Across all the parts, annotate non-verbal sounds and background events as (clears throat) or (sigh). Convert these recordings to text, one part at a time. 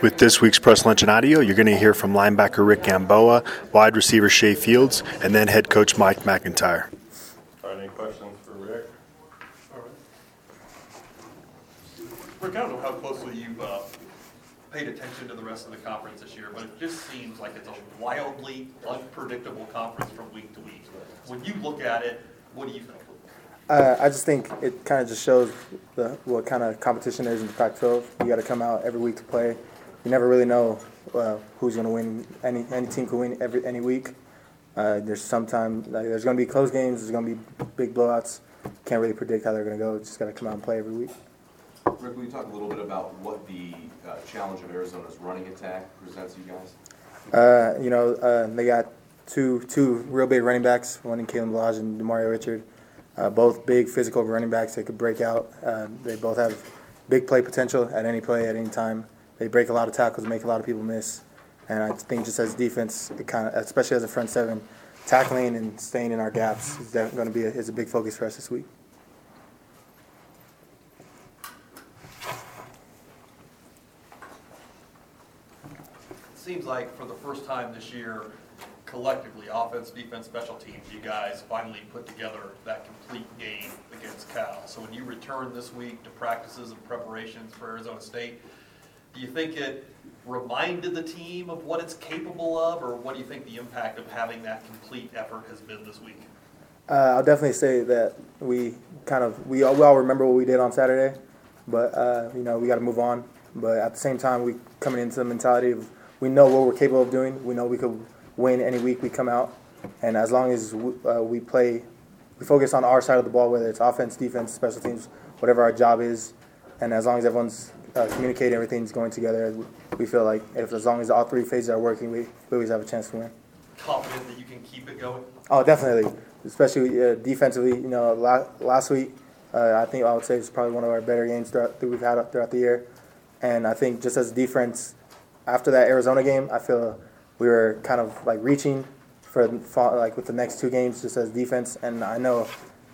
With this week's press lunch and audio, you're going to hear from linebacker Rick Gamboa, wide receiver Shay Fields, and then head coach Mike MacIntyre. All right, any questions for Rick? All right. Rick, I don't know how closely you've uh, paid attention to the rest of the conference this year, but it just seems like it's a wildly unpredictable conference from week to week. When you look at it, what do you think? Uh, I just think it kind of just shows the, what kind of competition there is in the Pac-12. You got to come out every week to play. You never really know uh, who's going to win. Any any team can win every any week. Uh, there's sometimes like, there's going to be close games. There's going to be big blowouts. Can't really predict how they're going to go. Just got to come out and play every week. Rick, will you talk a little bit about what the uh, challenge of Arizona's running attack presents you guys? Uh, you know, uh, they got two two real big running backs, one in Kalen Ballage and Demario Richard. Uh, both big physical running backs. They could break out. Uh, they both have big play potential at any play, at any time. They break a lot of tackles, make a lot of people miss. And I think just as defense, it kind of, especially as a front seven, tackling and staying in our gaps is going to be a, is a big focus for us this week. It seems like for the first time this year, collectively, offense, defense, special teams, you guys finally put together that complete game against Cal. So when you return this week to practices and preparations for Arizona State, do you think it reminded the team of what it's capable of, or what do you think the impact of having that complete effort has been this week? Uh, I'll definitely say that we kind of we all, we all remember what we did on Saturday, but uh, you know we got to move on. But at the same time, we coming into the mentality of we know what we're capable of doing. We know we could win any week we come out, and as long as we, uh, we play, we focus on our side of the ball, whether it's offense, defense, special teams, whatever our job is, and as long as everyone's uh, communicating, everything's going together, we feel like if as long as all three phases are working, we, we always have a chance to win. Confident that you can keep it going? Oh, definitely, especially uh, defensively. You know, la- last week uh, I think I would say it's probably one of our better games throughout, that we've had throughout the year, and I think just as defense, after that Arizona game, I feel we were kind of like reaching for like with the next two games just as defense, and I know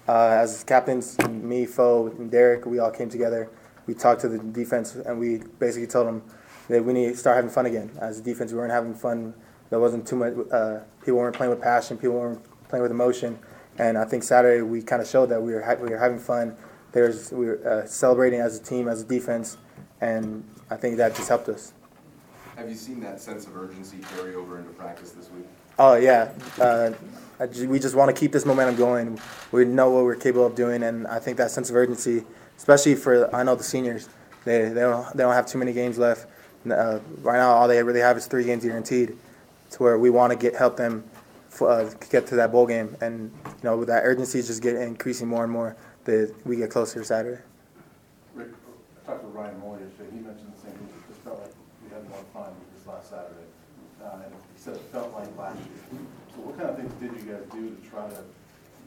uh, as captains, me, Fo, and Derek, we all came together. We talked to the defense, and we basically told them that we need to start having fun again. As a defense, we weren't having fun. There wasn't too much. Uh, people weren't playing with passion. People weren't playing with emotion. And I think Saturday we kind of showed that we were ha- we were having fun. There's we were uh, celebrating as a team, as a defense, and I think that just helped us. Have you seen that sense of urgency carry over into practice this week? Oh yeah, uh, we just want to keep this momentum going. We know what we're capable of doing, and I think that sense of urgency, especially for I know the seniors, they they don't they don't have too many games left. Uh, right now, all they really have is three games guaranteed, to where we want to get help them uh, get to that bowl game, and you know with that urgency is just getting increasing more and more. That we get closer to Saturday. Rick, I talked to Ryan Moore yesterday. He mentioned the same thing. It just felt like we had more fun this last Saturday. Uh, and he said it felt like last year. So what kind of things did you guys do to try to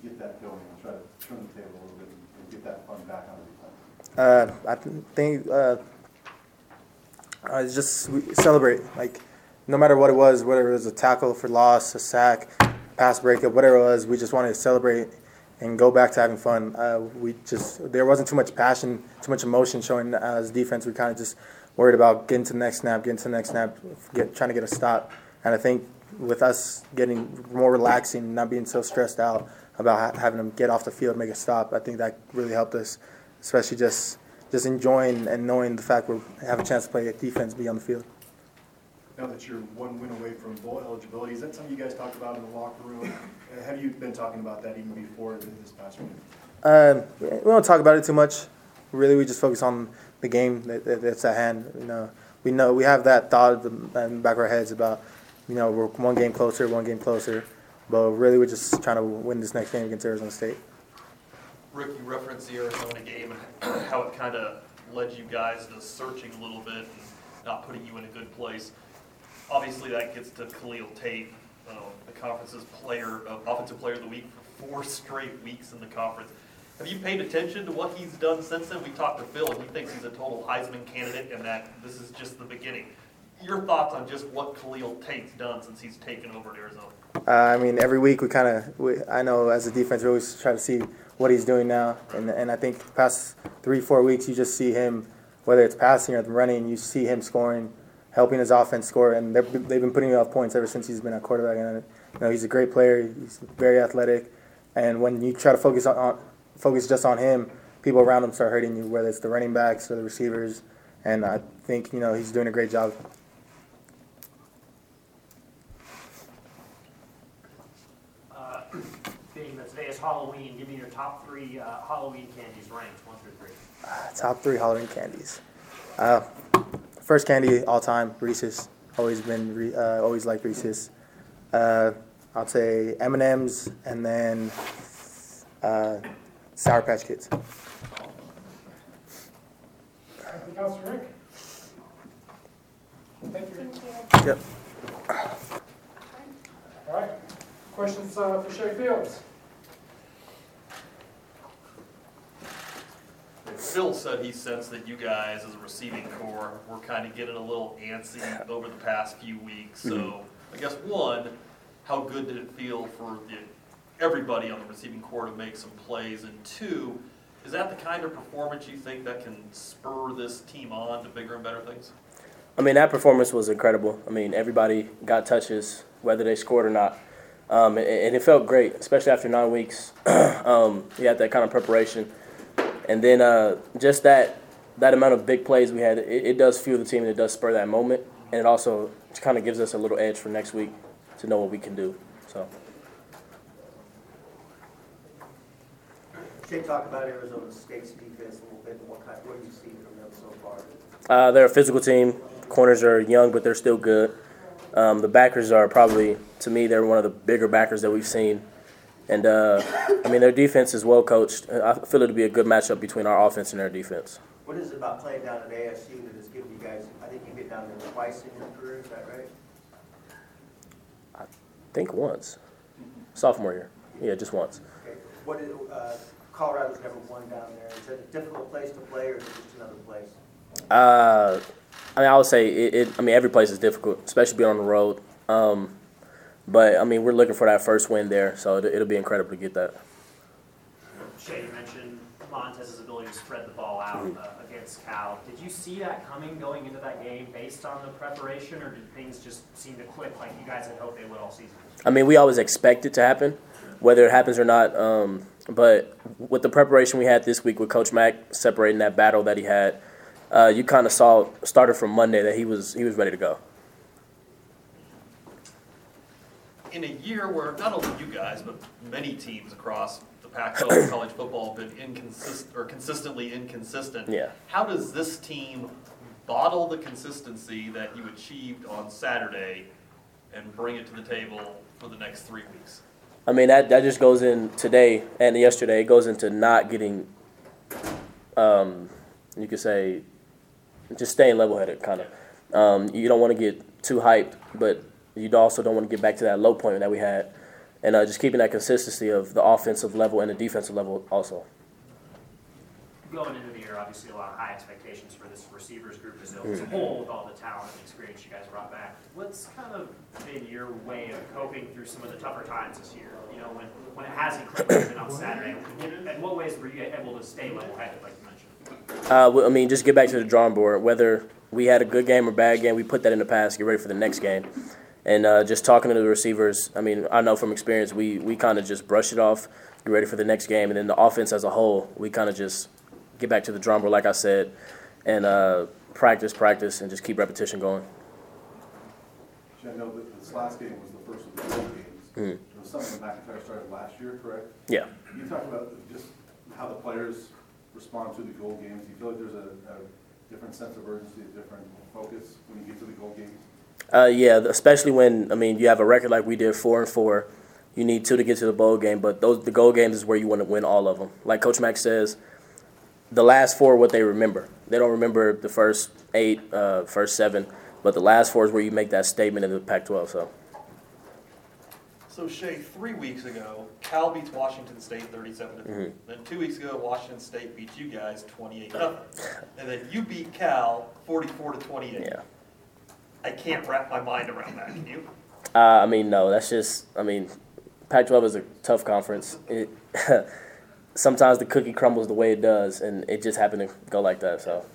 get that going and try to turn the table a little bit and get that fun back on the uh, I think uh, I just celebrate. Like no matter what it was, whether it was a tackle for loss, a sack, pass breakup, whatever it was, we just wanted to celebrate and go back to having fun. Uh, we just there wasn't too much passion, too much emotion showing as defense. We kind of just worried about getting to the next snap, getting to the next snap, get, trying to get a stop. And I think with us getting more relaxing, not being so stressed out about ha- having them get off the field, make a stop, I think that really helped us, especially just just enjoying and knowing the fact we have a chance to play defense, be on the field. Now that you're one win away from bowl eligibility, is that something you guys talked about in the locker room? Have you been talking about that even before this past week? Uh, we don't talk about it too much. Really, we just focus on the game that, that's at hand. You know, we know we have that thought in the back of our heads about, you know, we're one game closer, one game closer. But really, we're just trying to win this next game against Arizona State. Rick, you referenced the Arizona game and (clears throat) how it kind of led you guys to searching a little bit and not putting you in a good place. Obviously, that gets to Khalil Tate, uh, the conference's player, uh, offensive player of the week for four (laughs) straight weeks in the conference. Have you paid attention to what he's done since then? We talked to Phil, and he thinks he's a total Heisman candidate, and that this is just the beginning. Your thoughts on just what Khalil Tate's done since he's taken over at Arizona? Uh, I mean, every week we kind of, I know as a defense, we always try to see what he's doing now, and and I think past three, four weeks, you just see him, whether it's passing or running, you see him scoring helping his offense score, and they've been- putting up points ever since he's been a quarterback. And you know, he's a great player. He's very athletic, and when you try to focus on, on focus just on him, people around him start hurting you, whether it's the running backs or the receivers. And I think you know he's doing a great job. Uh, Being that today is Halloween, top three uh, Halloween candies ranked, one through three. Top three Halloween candies. Uh, first candy all time, Reese's. Always been, Re- uh, always liked Reese's. Uh, I'll say M and M's, and then uh, Sour Patch Kids. Councilor Rick? Thank you. Yep. All right, questions uh, for Shay Fields? Phil said he sensed that you guys, as a receiving corps, were kind of getting a little antsy (laughs) over the past few weeks. So I guess one, how good did it feel for the, everybody on the receiving corps to make some plays? And two, is that the kind of performance you think that can spur this team on to bigger and better things? I mean, that performance was incredible. I mean, everybody got touches, whether they scored or not. Um, and, and it felt great, especially after nine weeks. (clears throat) um, we had that kind of preparation. And then uh, just that that amount of big plays we had, it, it does fuel the team and it does spur that moment. And it also kind of gives us a little edge for next week to know what we can do. So. Jay, talk about Arizona State's defense a little bit, and what kind, what have you seen from them so far? Uh, they're a physical team. Corners are young, but they're still good. Um, the backers are probably, to me, they're one of the bigger backers that we've seen. And uh, I mean, their defense is well coached. I feel it'll be a good matchup between our offense and their defense. What is it about playing down at ASU that has given you guys, I think you've been down there twice in your career, is that right? I think once, sophomore year. Yeah, just once. Okay, what is, uh, Colorado's never won down there, is it a difficult place to play, or is it just another place? Uh, I mean, I would say it, it. I mean, every place is difficult, especially being on the road. Um, but I mean, we're looking for that first win there, so it'll, it'll be incredible to get that. Shay, you mentioned Montez's ability to spread the ball out uh, against Cal. Did you see that coming going into that game based on the preparation, or did things just seem to click like you guys had hoped they would all season? I mean, we always expect it to happen, whether it happens or not. Um, but with the preparation we had this week with Coach Mack separating that battle that he had, uh, you kind of saw started from Monday that he was he was ready to go. In a year where not only you guys, but many teams across the Pac-12 college football have been inconsistent or consistently inconsistent. Yeah. How does this team bottle the consistency that you achieved on Saturday and bring it to the table for the next three weeks? I mean that that just goes in today and yesterday. It goes into not getting, um, you could say, just staying level-headed, kind of. Um, you don't want to get too hyped, but you also don't want to get back to that low point that we had, and uh, just keeping that consistency of the offensive level and the defensive level also. Going into the year, obviously a lot of high expectations for this receivers group as a as a whole with all the talent and experience you guys brought back. What's kind of been your way of coping through some of the tougher times this year? You know, when, when it hasn't clicked like it did on Saturday, in what ways were you able to stay level-headed, like you mentioned? Uh, well, I mean, just get back to the drawing board. Whether we had a good game or bad game, we put that in the past. Get ready for the next game, and uh, just talking to the receivers. I mean, I know from experience, we we kind of just brush it off, get ready for the next game, and then the offense as a whole, we kind of just get back to the drawing board, like I said, and uh, practice, practice, and just keep repetition going. I know that this last game was the first of the road games. Mhm. It was something that MacIntyre started last year, correct? Yeah. Can you talk about just how the players respond to the goal games? Do you feel like there's a, a different sense of urgency, a different focus when you get to the goal games? Uh, yeah, especially when I mean you have a record like we did, four and four. You need two to get to the bowl game, but those the goal games is where you want to win all of them. Like Coach Mack says, the last four are what they remember. They don't remember the first eight, uh, first seven, but the last four is where you make that statement in the Pac-12. So So Shay, three weeks ago, Cal beats Washington State thirty-seven to 3 Mhm. Then two weeks ago, Washington State beats you guys twenty-eight nothing. And then you beat Cal forty-four to twenty-eight. yeah, I can't wrap my mind around that. Can you? uh, I mean no, that's just I mean Pac-12 is a tough conference. It (laughs) sometimes the cookie crumbles the way it does, and it just happened to go like that. So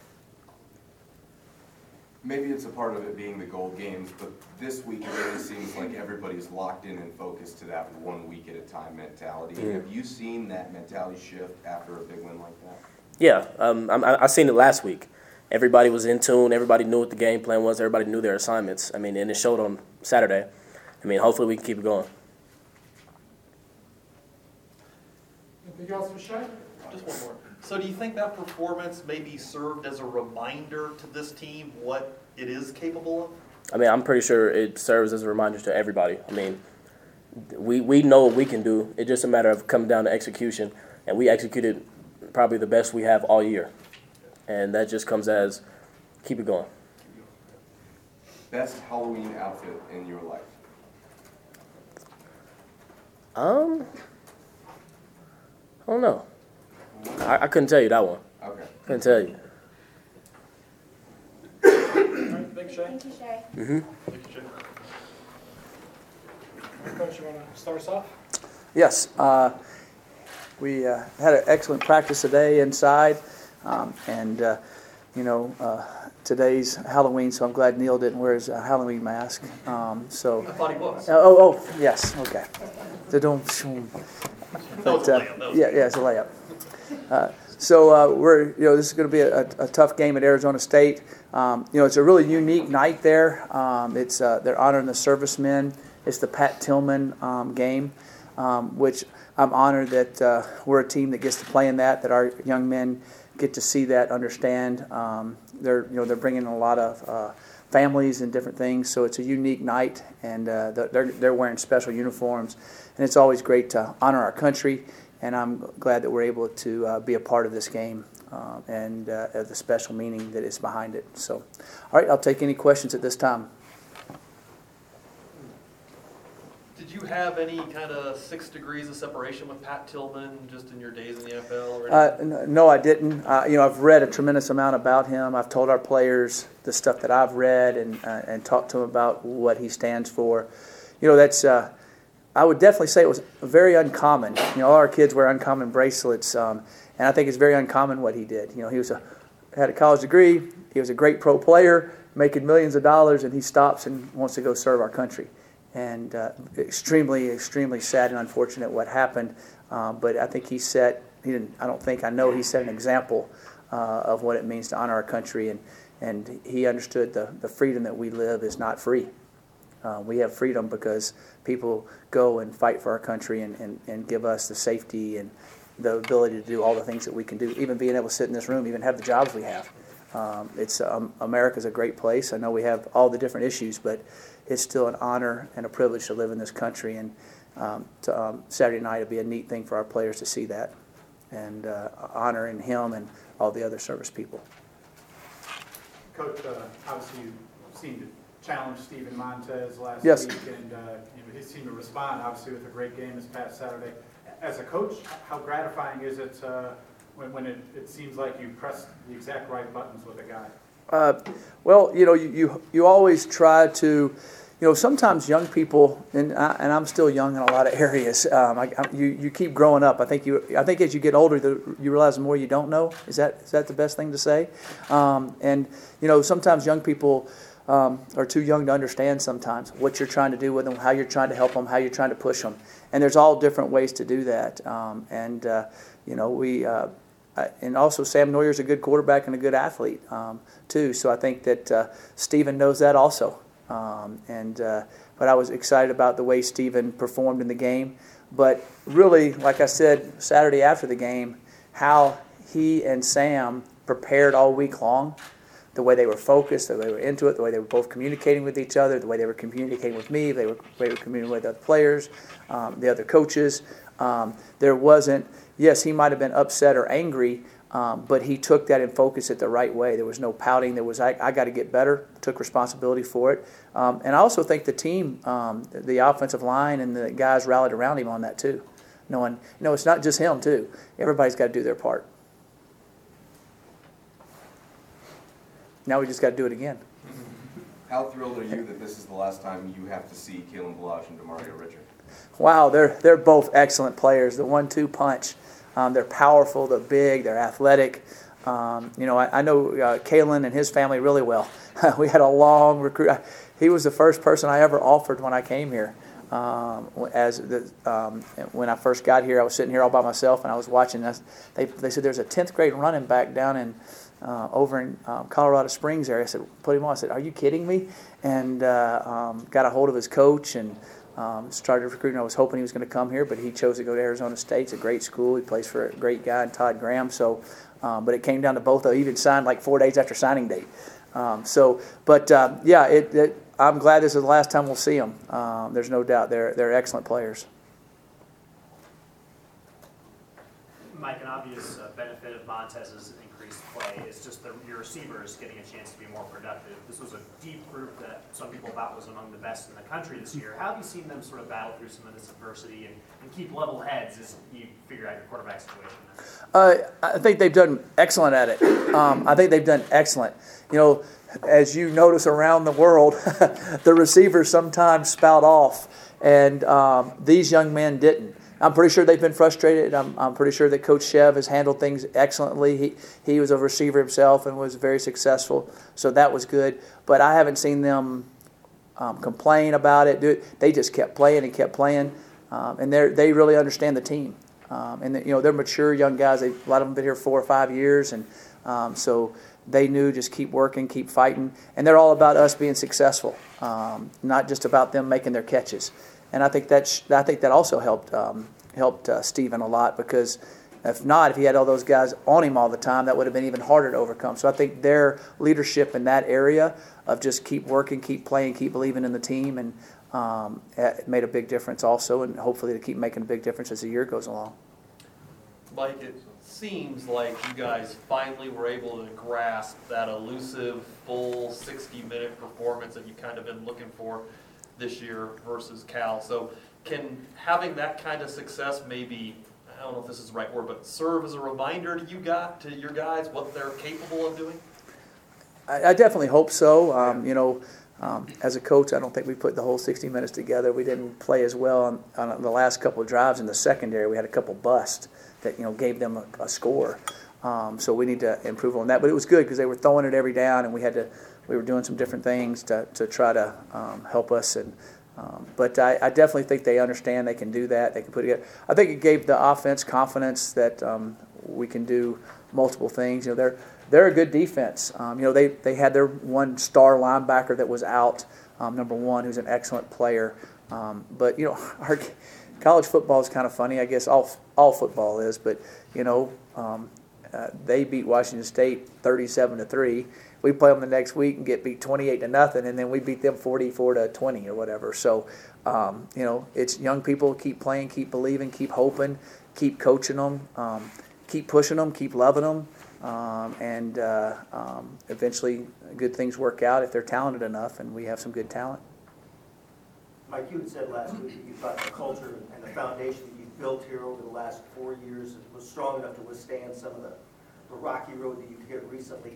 maybe it's a part of it being the gold games, but this week it really seems like everybody's locked in and focused to that one week at a time mentality. Have you seen that mentality shift after a big win like that? Yeah, um, I'm- I, I seen it last week. Everybody was in tune. Everybody knew what the game plan was. Everybody knew their assignments. I mean, and it showed on Saturday. I mean, hopefully we can keep it going. Anything else for Shay? Just one more. So do you think that performance maybe served as a reminder to this team what it is capable of? I mean, I'm pretty sure it serves as a reminder to everybody. I mean, we we know what we can do. It's just a matter of coming down to execution, and we executed probably the best we have all year, and that just comes as keep it going. Best Halloween outfit in your life? Um, I don't know. I, I couldn't tell you that one. Okay. Couldn't tell you. All right, thanks, Shay. Thank you, Shay. Mm-hmm. Thank you, Jay. Coach, you want to start us off? Yes, uh, we uh, had an excellent practice today inside, um, and uh, you know uh, today's Halloween, so I'm glad Neil didn't wear his uh, Halloween mask. Um, so, I thought he was. oh, oh, yes, okay. The don't. But, uh, layup. That was yeah, yeah, it's a layup. Uh, so uh, we're, you know, this is going to be a, a tough game at Arizona State. Um, you know, it's a really unique night there. Um, it's uh, they're honoring the servicemen. It's the Pat Tillman um, game, um, which I'm honored that uh, we're a team that gets to play in that. That our young men get to see that, understand. Um, they're, you know, they're bringing a lot of uh, families and different things. So it's a unique night, and uh, they're they're wearing special uniforms, and it's always great to honor our country. And I'm glad that we're able to uh, be a part of this game uh, and uh, the special meaning that is behind it. So, all right, I'll take any questions at this time. Did you have any kind of six degrees of separation with Pat Tillman just in your days in the NFL or Uh, no, I didn't. Uh, you know, I've read a tremendous amount about him. I've told our players the stuff that I've read and uh, and talked to him about what he stands for. You know, that's. Uh, I would definitely say it was very uncommon. You know, all our kids wear uncommon bracelets, um, and I think it's very uncommon what he did. You know, he was a had a college degree. He was a great pro player, making millions of dollars, and he stops and wants to go serve our country. And uh, extremely, extremely sad and unfortunate what happened. Um, but I think he set. He didn't. I don't think. I know he set an example uh, of what it means to honor our country, and and he understood the the freedom that we live is not free. Uh, we have freedom because people go and fight for our country and, and, and give us the safety and the ability to do all the things that we can do, even being able to sit in this room, even have the jobs we have. Um, it's um, America's a great place. I know we have all the different issues, but it's still an honor and a privilege to live in this country. And um, to, um, Saturday night will be a neat thing for our players to see that and uh, honoring him and all the other service people. Coach, uh, obviously you seemed to challenge Steven Montez last Yes. week, and uh, you know, he seemed to respond, obviously, with a great game this past Saturday. As a coach, how gratifying is it uh, when, when it, it seems like you press the exact right buttons with a guy? Uh, well, you know, you, you, you always try to, you know, sometimes young people, and, I, and I'm still young in a lot of (laughs) areas. Um, I, I, you, you keep growing up. I think you, I think as you get older, the, you realize the more you don't know. Is that is that the best thing to say? Um, and you know, sometimes young people um, are too young to understand sometimes what you're trying to do with them, how you're trying to help them, how you're trying to push them. And there's all different ways to do that. Um, and uh, you know, we. Uh, and also, Sam Noyer's a good quarterback and a good athlete um, too. So I think that uh, Steven knows that also. Um, and uh, but I was excited about the way Steven performed in the game. But really, like I said Saturday after the game, how he and Sam prepared all week long, the way they were focused, the way they were into it, the way they were both communicating with each other, the way they were communicating with me, they were, they were communicating with other players, um, the other coaches. Um, there wasn't yes, he might have been upset or angry, um, but he took that and focused it the right way. There was no pouting. There was, I, I got to get better, took responsibility for it. Um, and I also think the team, um, the offensive line and the guys rallied around him on that too. Knowing, you know, it's not just him too. Everybody's got to do their part. Now we just got to do it again. (laughs) How thrilled are you that this is the last time you have to see Kalen Ballage and Demario Richard? Wow, they're they're both excellent players. The one-two punch. Um, they're powerful. They're big. They're athletic. Um, you know, I, I know uh, Kalen and his family really well. (laughs) we had a long recruit. He was the first person I ever offered when I came here. Um, as the, um, when I first got here, I was sitting here all by myself and I was watching. They, they said there's a 10th grade running back down in uh, over in um, Colorado Springs area. I said, put him on. I said, are you kidding me? And uh, um, got a hold of his coach and um, started recruiting. I was hoping he was going to come here, but he chose to go to Arizona State. It's a great school. He plays for a great guy, Todd Graham. So, um, but it came down to both. Of them. Even signed like four days after signing date. Um, so, but uh, yeah, it, it, I'm glad this is the last time we'll see them. Um, there's no doubt they're they're excellent players. Mike, an obvious uh, benefit of Montez increased play is just the, your receivers getting a chance to be more productive. This was a deep group that some people thought was among the best in the country this year. How have you seen them sort of battle through some of this adversity and, and keep level heads as you figure out your quarterback situation? Uh, I think they've done excellent at it. Um, I think they've done excellent. You know, as you notice around the world, (laughs) the receivers sometimes spout off, and um, these young men didn't. I'm pretty sure they've been frustrated. I'm, I'm pretty sure that Coach Chev has handled things excellently. He, he was a receiver himself and was very successful, so that was good. But I haven't seen them um, complain about it. They just kept playing and kept playing, um, and they they really understand the team. Um, and you know they're mature young guys. They, a lot of them been here four or five years, and um, so they knew just keep working, keep fighting, and they're all about us being successful, um, not just about them making their catches and I think that sh- I think that also helped um, helped uh, Steven a lot because if not, if he had all those guys on him all the time, that would have been even harder to overcome. So I think their leadership in that area of just keep working, keep playing, keep believing in the team, and um, it made a big difference also, and hopefully to keep making a big difference as the year goes along. Mike, it seems like you guys finally were able to grasp that elusive, full 60-minute performance that you've kind of been looking for this year versus Cal. So can having that kind of success maybe, I don't know if this is the right word, but serve as a reminder to you got to your guys what they're capable of doing? I, I definitely hope so. Um, you know, um, as a coach, I don't think we put the whole 60 minutes together. We didn't play as well on, on the last couple of drives in the secondary. We had a couple busts that you know gave them a, a score. Um, so we need to improve on that. But it was good because they were throwing it every down, and we had to we were doing some different things to, to try to um, help us. And um, but I, I, definitely think they understand they can do that. They can put it. I think it gave the offense confidence that um, we can do multiple things. You know, they're they're a good defense. Um, you know, they they had their one star linebacker that was out, um, number one, who's an excellent player. Um, but you know, (laughs) our college football is kind of funny. I guess all all football is, but you know. Uh, they beat Washington State 37 to three, we play them the next week and get beat 28 to nothing, and then we beat them 44 to 20 or whatever. So, um, you know, it's young people keep playing, keep believing, keep hoping, keep coaching them, um, keep pushing them, keep loving them, um, and uh, um, eventually good things work out if they're talented enough, and we have some good talent. Mike, you had said last week that you thought the culture and the foundation that you've built here over the last four years was strong enough to withstand some of the, the rocky road that you've hit recently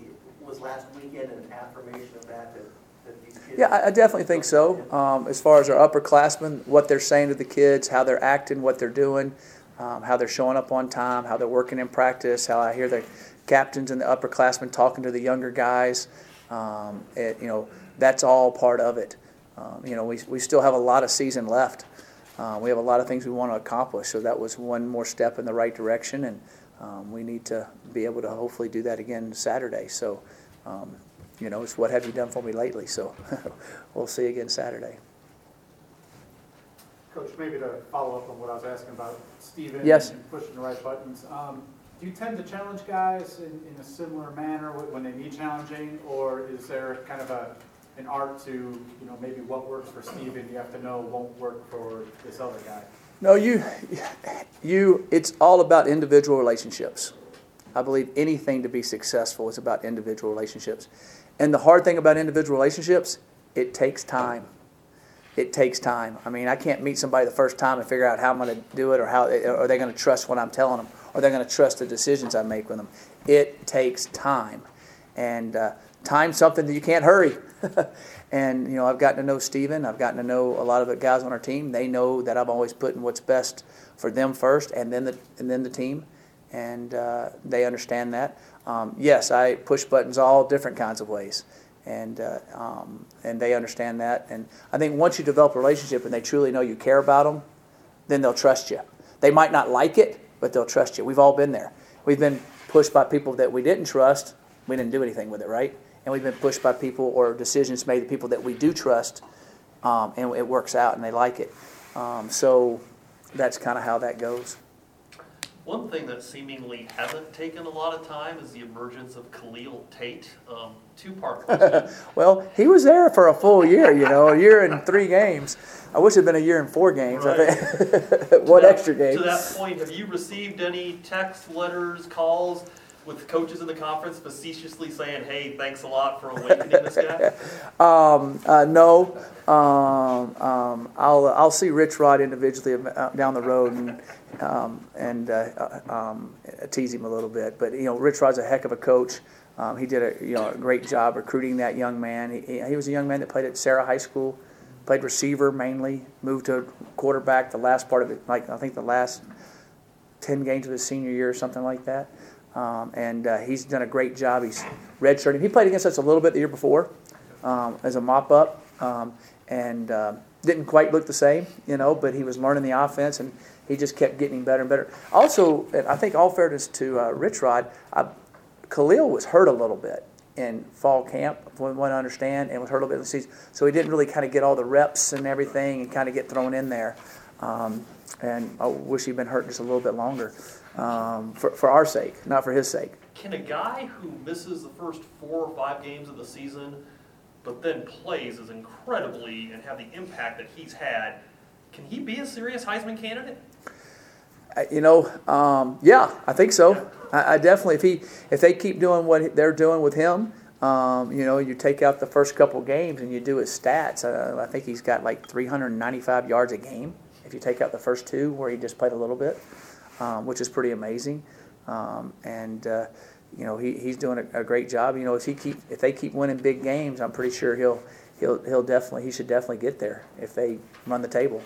was last weekend an affirmation of that, that, that these kids? Yeah, I, I definitely think so. Um, as far as our upperclassmen, what they're saying to the kids, how they're acting, what they're doing, um, how they're showing up on time, how they're working in practice, how I hear the captains and the upperclassmen talking to the younger guys. Um, it, you know, that's all part of it. Um, you know, we, we still have a lot of season left. Uh, we have a lot of things we want to accomplish, so that was one more step in the right direction, and um, we need to be able to hopefully do that again Saturday. So, um, you know, it's what have you done for me lately? So, (laughs) we'll see again Saturday. Coach, maybe to follow up on what I was asking about Steven yes. and pushing the right buttons. Um, do you tend to challenge guys in, in a similar manner when they need challenging, or is there kind of a an art to you know maybe what works for Steven you have to know won't work for this other guy? No, you, you. It's all about individual relationships. I believe anything to be successful is about individual relationships, and the hard thing about individual relationships, it takes time. It takes time. I mean, I can't meet somebody the first time and figure out how I'm going to do it, or how are they going to trust what I'm telling them, or they're going to trust the decisions I make with them. It takes time, and uh, time's something that you can't hurry. (laughs) And you know, I've gotten to know Steven. I've gotten to know a lot of the guys on our team. They know that I'm always putting what's best for them first, and then the and then the team, and uh, they understand that. um, yes, I push buttons all different kinds of ways, and uh, um, and they understand that. And I think once you develop a relationship and they truly know you care about them, then they'll trust you. They might not like it, but they'll trust you. We've all been there. We've been pushed by people that we didn't trust. We didn't do anything with it, right? And we've been pushed by people or decisions made by people that we do trust, um, and it works out and they like it. Um, so that's kind of how that goes. One thing that seemingly hasn't taken a lot of time is the emergence of Khalil Tate. Um, two-part question. (laughs) well, he was there for a full year, you know, a year and three games. I wish it had been a year and four games. Right. I think. (laughs) One that- extra game. To that point, have you received any text, letters, calls with coaches in the conference facetiously saying, "Hey, thanks a lot for awakening this guy"? (laughs) Um, uh, no. Um, um, I'll I'll see Rich Rod individually uh, down the road and um, and uh, uh, um, tease him a little bit. But you know, Rich Rod's a heck of a coach. Um, he did a you know a great job recruiting that young man. He, he was a young man that played at Serra High School, played receiver mainly, moved to quarterback the last part of it, like I think the last ten games of his senior year or something like that. Um, and uh, he's done a great job. He's redshirting. He played against us a little bit the year before um, as a mop up, um, and uh, didn't quite look the same, you know. But he was learning the offense, and he just kept getting better and better. Also, and I think all fairness to uh, Rich Rod, I, Khalil was hurt a little bit in fall camp, from what I understand, and was hurt a little bit in the season. So he didn't really kind of get all the reps and everything, and kind of get thrown in there. Um, and I wish he'd been hurt just a little bit longer, um, for for our sake, not for his sake. Can a guy who misses the first four or five games of the season, but then plays as incredibly and have the impact that he's had, can he be a serious Heisman candidate? You know, um, yeah, I think so. I, I definitely, if he, if they keep doing what they're doing with him, um, you know, you take out the first couple games and you do his stats. Uh, I think he's got like 395 yards a game. If you take out the first two where he just played a little bit, um, which is pretty amazing. Um, and uh, you know, he, he's doing a, a great job. You know, if he keep, if they keep winning big games, I'm pretty sure he'll, he'll, he'll definitely, he should definitely get there if they run the table.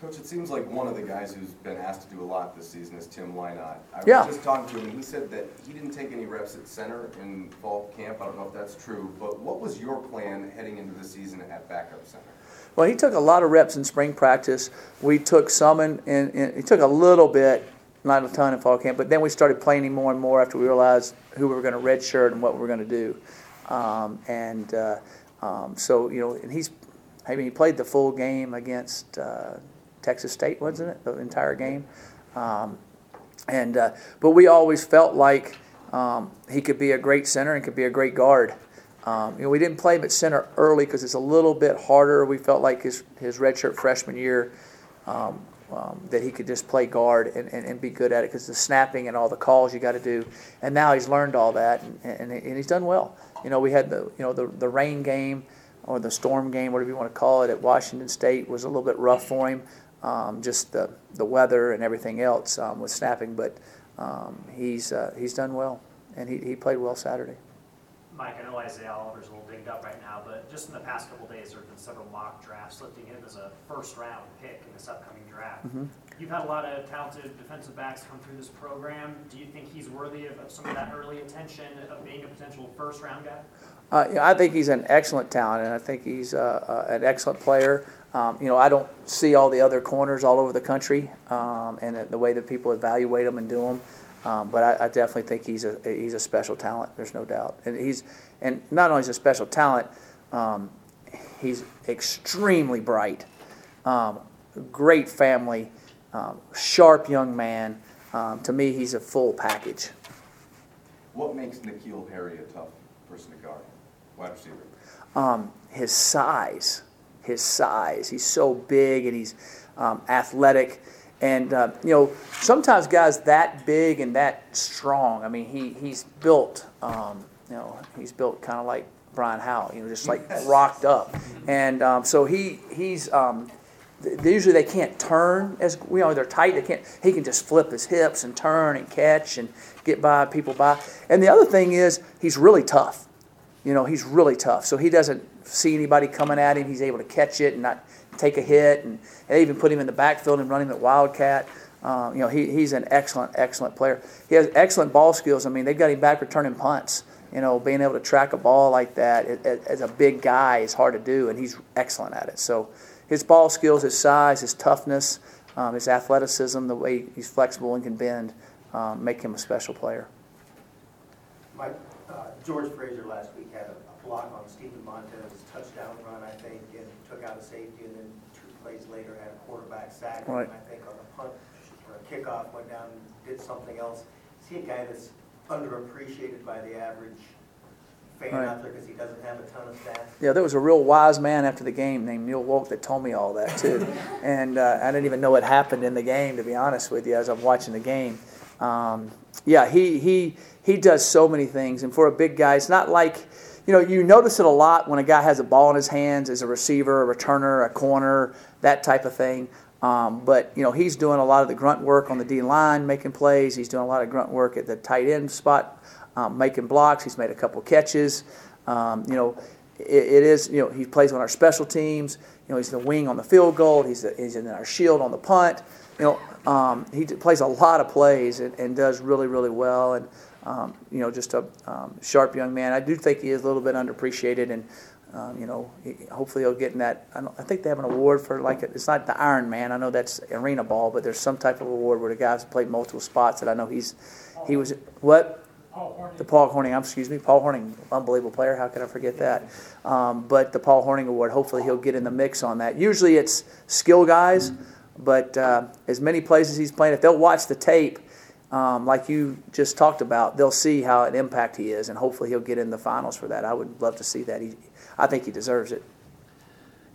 Coach, it seems like one of the guys who's been asked to do a lot this season is Tim Lynott. I Yeah. was just talking to him, and he said that he didn't take any reps at center in fall camp. I don't know if that's true, but what was your plan heading into the season at backup center? Well, he took a lot of reps in spring practice. We took some in, in, in he took a little bit, not a ton in fall camp, but then we started playing him more and more after we realized who we were going to redshirt and what we were going to do. Um, and uh, um, so, you know, and he's, I mean, he played the full game against uh, Texas State, wasn't it? The entire game. Um, and uh, but we always felt like um, he could be a great center and could be a great guard. Um, you know, we didn't play him at center early because it's a little bit harder. We felt like his his redshirt freshman year um, um, that he could just play guard and, and, and be good at it because the snapping and all the calls you got to do. And now he's learned all that and, and, and he's done well. You know, we had the you know the the rain game or the storm game, whatever you want to call it, at Washington State was a little bit rough for him. Um, just the the weather and everything else um, with snapping, but um, he's uh, he's done well and he, he played well Saturday. Mike, I know Isaiah Oliver's a little dinged up right now, but just in the past couple days, there have been several mock drafts lifting him as a first round pick in this upcoming draft. You've had a lot of talented defensive backs come through this program. Do you think he's worthy of some of that early attention of being a potential first round guy? Uh, you know, I think he's an excellent talent, and I think he's uh, uh, an excellent player. Um, you know, I don't see all the other corners all over the country, um, and the, the way that people evaluate them and do them. Um, but I, I definitely think he's a he's a special talent. There's no doubt, and he's and not only is he a special talent, um, he's extremely bright, um, great family, um, sharp young man. Um, to me, he's a full package. What makes N'Keal Harry a tough person to guard? Wide receiver. um, his size. His size. He's so big and he's um, athletic. And, uh, you know, sometimes guys that big and that strong, I mean, he, he's built, um, you know, he's built kind of like Brian Howell, you know, just like rocked up. And um, so he, he's, um, th- usually they can't turn as, you know, they're tight. They can't, he can just flip his hips and turn and catch and get by people by. And the other thing is he's really tough. You know, he's really tough. So he doesn't see anybody coming at him. He's able to catch it and not take a hit. And they even put him in the backfield and run him at Wildcat. Um, you know, he, he's an excellent, excellent player. He has excellent ball skills. I mean, they've got him back returning punts. You know, being able to track a ball like that as a big guy is hard to do, and he's excellent at it. So, his ball skills, his size, his toughness, um, his athleticism, the way he's flexible and can bend, um, make him a special player. Mike, uh, George Frazier last week had a, a block on Steven Montez's touchdown run, I think, took out a safety, and then two plays later had a quarterback sack, Right. and I think on a punt or a kickoff went down and did something else. Is he a guy that's underappreciated by the average fan Right. out there because he doesn't have a ton of stats? Yeah, there was a real wise man after the game named Neill Woelk that told me all that too, (laughs) and uh, I didn't even know it happened in the game to be honest with you as I'm watching the game. Um, yeah, he he he does so many things, and for a big guy, it's not like you know you notice it a lot when a guy has a ball in his hands as a receiver, a returner, a corner, that type of thing. Um, but you know he's doing a lot of the grunt work on the D line, making plays. He's doing a lot of grunt work at the tight end spot, um, making blocks. He's made a couple catches. Um, you know, it, it is you know he plays on our special teams. You know he's the wing on the field goal. He's the, he's in our shield on the punt. You know um, he plays a lot of plays and, and does really really well. And um, you know just a um, sharp young man. I do think he is a little bit underappreciated and. Um, you know, he, hopefully he'll get in that. I, don't, I think they have an award for like it's not the Iron Man. I know that's arena ball, but there's some type of award where the guys played multiple spots. That I know he's he was what Paul the Paul Hornung, excuse me, Paul Hornung, unbelievable player. How could I forget that? Um, but the Paul Hornung Award, hopefully he'll get in the mix on that. Usually it's skill guys, but uh, as many places he's playing, if they'll watch the tape, um, like you just talked about, they'll see how an impact he is, and hopefully he'll get in the finals for that. I would love to see that. He, I think he deserves it.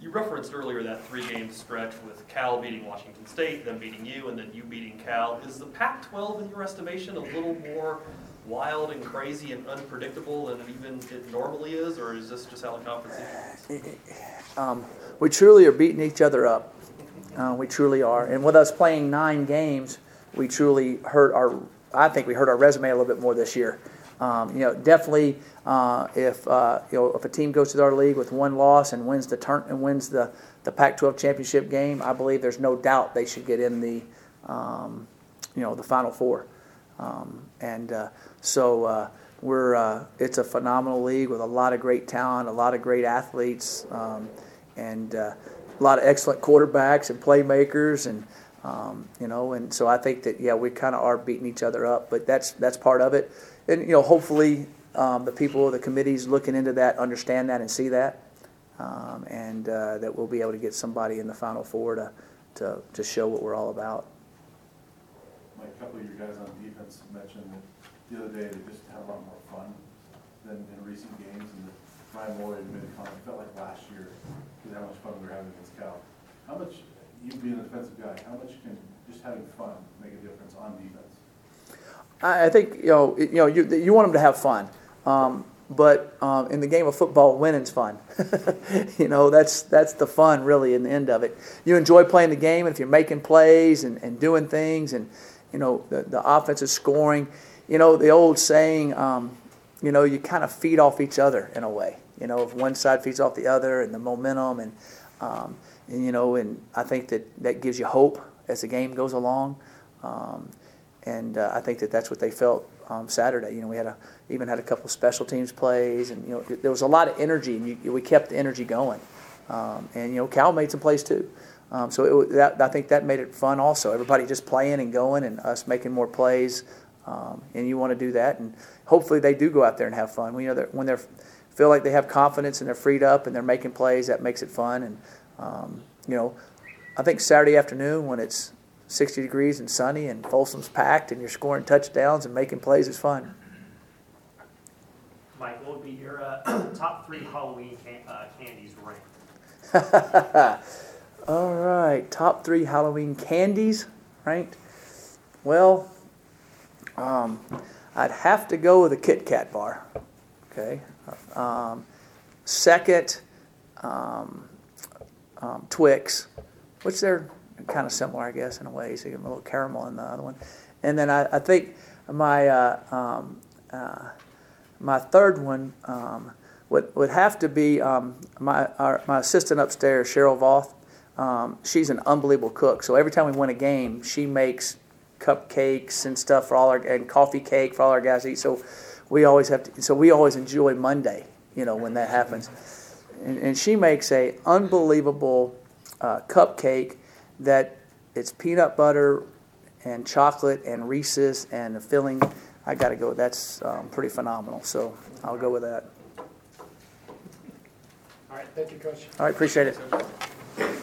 You referenced earlier that three-game stretch with Cal beating Washington State, then beating you, and then you beating Cal. Is the Pac-12, in your estimation, a little more wild and crazy and unpredictable than even it normally is, or is this just how the conference is? Um, we truly are beating each other up. Uh, we truly are. And with us playing nine games, we truly hurt our. I think we hurt our resume a little bit more this year. Um, you know, definitely, uh, if uh, you know if a team goes to our league with one loss and wins the turn and wins the the Pac-12 championship game, I believe there's no doubt they should get in the um, you know the Final Four. Um, and uh, so uh, we're uh, it's a phenomenal league with a lot of great talent, a lot of great athletes, um, and uh, a lot of excellent quarterbacks and playmakers, and um, you know, and so I think that yeah, we kind of are beating each other up, but that's that's part of it, and you know, hopefully um, the people, the committees looking into that understand that and see that, um, and uh, that we'll be able to get somebody in the Final Four to to to show what we're all about. Mike, a couple of your guys on defense mentioned that the other day they just had a lot more fun than in recent games, and Ryan Moore had made a comment, it felt like last year, because how much fun we were having against Cal. How much, you being a defensive guy, how much can just having fun make a difference on defense? I think you know you know you you want them to have fun, um, but um, in the game of football, winning's fun. (laughs) you know that's that's the fun really in the end of it. You enjoy playing the game, and if you're making plays and, and doing things, and you know the the offense is scoring. You know the old saying, um, you know you kind of feed off each other in a way. You know if one side feeds off the other, and the momentum, and, um, you know, and I think that that gives you hope as the game goes along. Um, and uh, I think that that's what they felt um, Saturday. You know, we had a even had a couple special teams plays, and you know, there was a lot of energy, and you, we kept the energy going. Um, and you know, Cal made some plays too. Um, so it, that, I think that made it fun also. Everybody just playing and going, and us making more plays. Um, and you want to do that, and hopefully they do go out there and have fun. When, you know, they're, when they feel like they have confidence and they're freed up and they're making plays, that makes it fun. And um, you know, I think Saturday afternoon when it's 60 degrees and sunny and Folsom's packed and you're scoring touchdowns and making plays is fun. Mike, what would be your uh, (clears throat) top three Halloween can- uh, candies ranked? (laughs) All right, top three Halloween candies ranked. Well, um, I'd have to go with a Kit Kat bar. Okay. Um, second, um, um, Twix, which they're kind of similar, I guess, in a way. So you get a little caramel in the other one. And then I, I think my uh, um, uh, my third one um, would would have to be um, my our, my assistant upstairs, Cheryl Voth. Um, she's an unbelievable cook. So every time we win a game, she makes cupcakes and stuff for all our and coffee cake for all our guys to eat. So we always have to. So we always enjoy Monday. You know when that happens, and, and she makes a unbelievable uh, cupcake that it's peanut butter and chocolate and Reese's and the filling. I got to go. That's um, pretty phenomenal. So I'll go with that. All right, thank you, Coach. All right, appreciate it.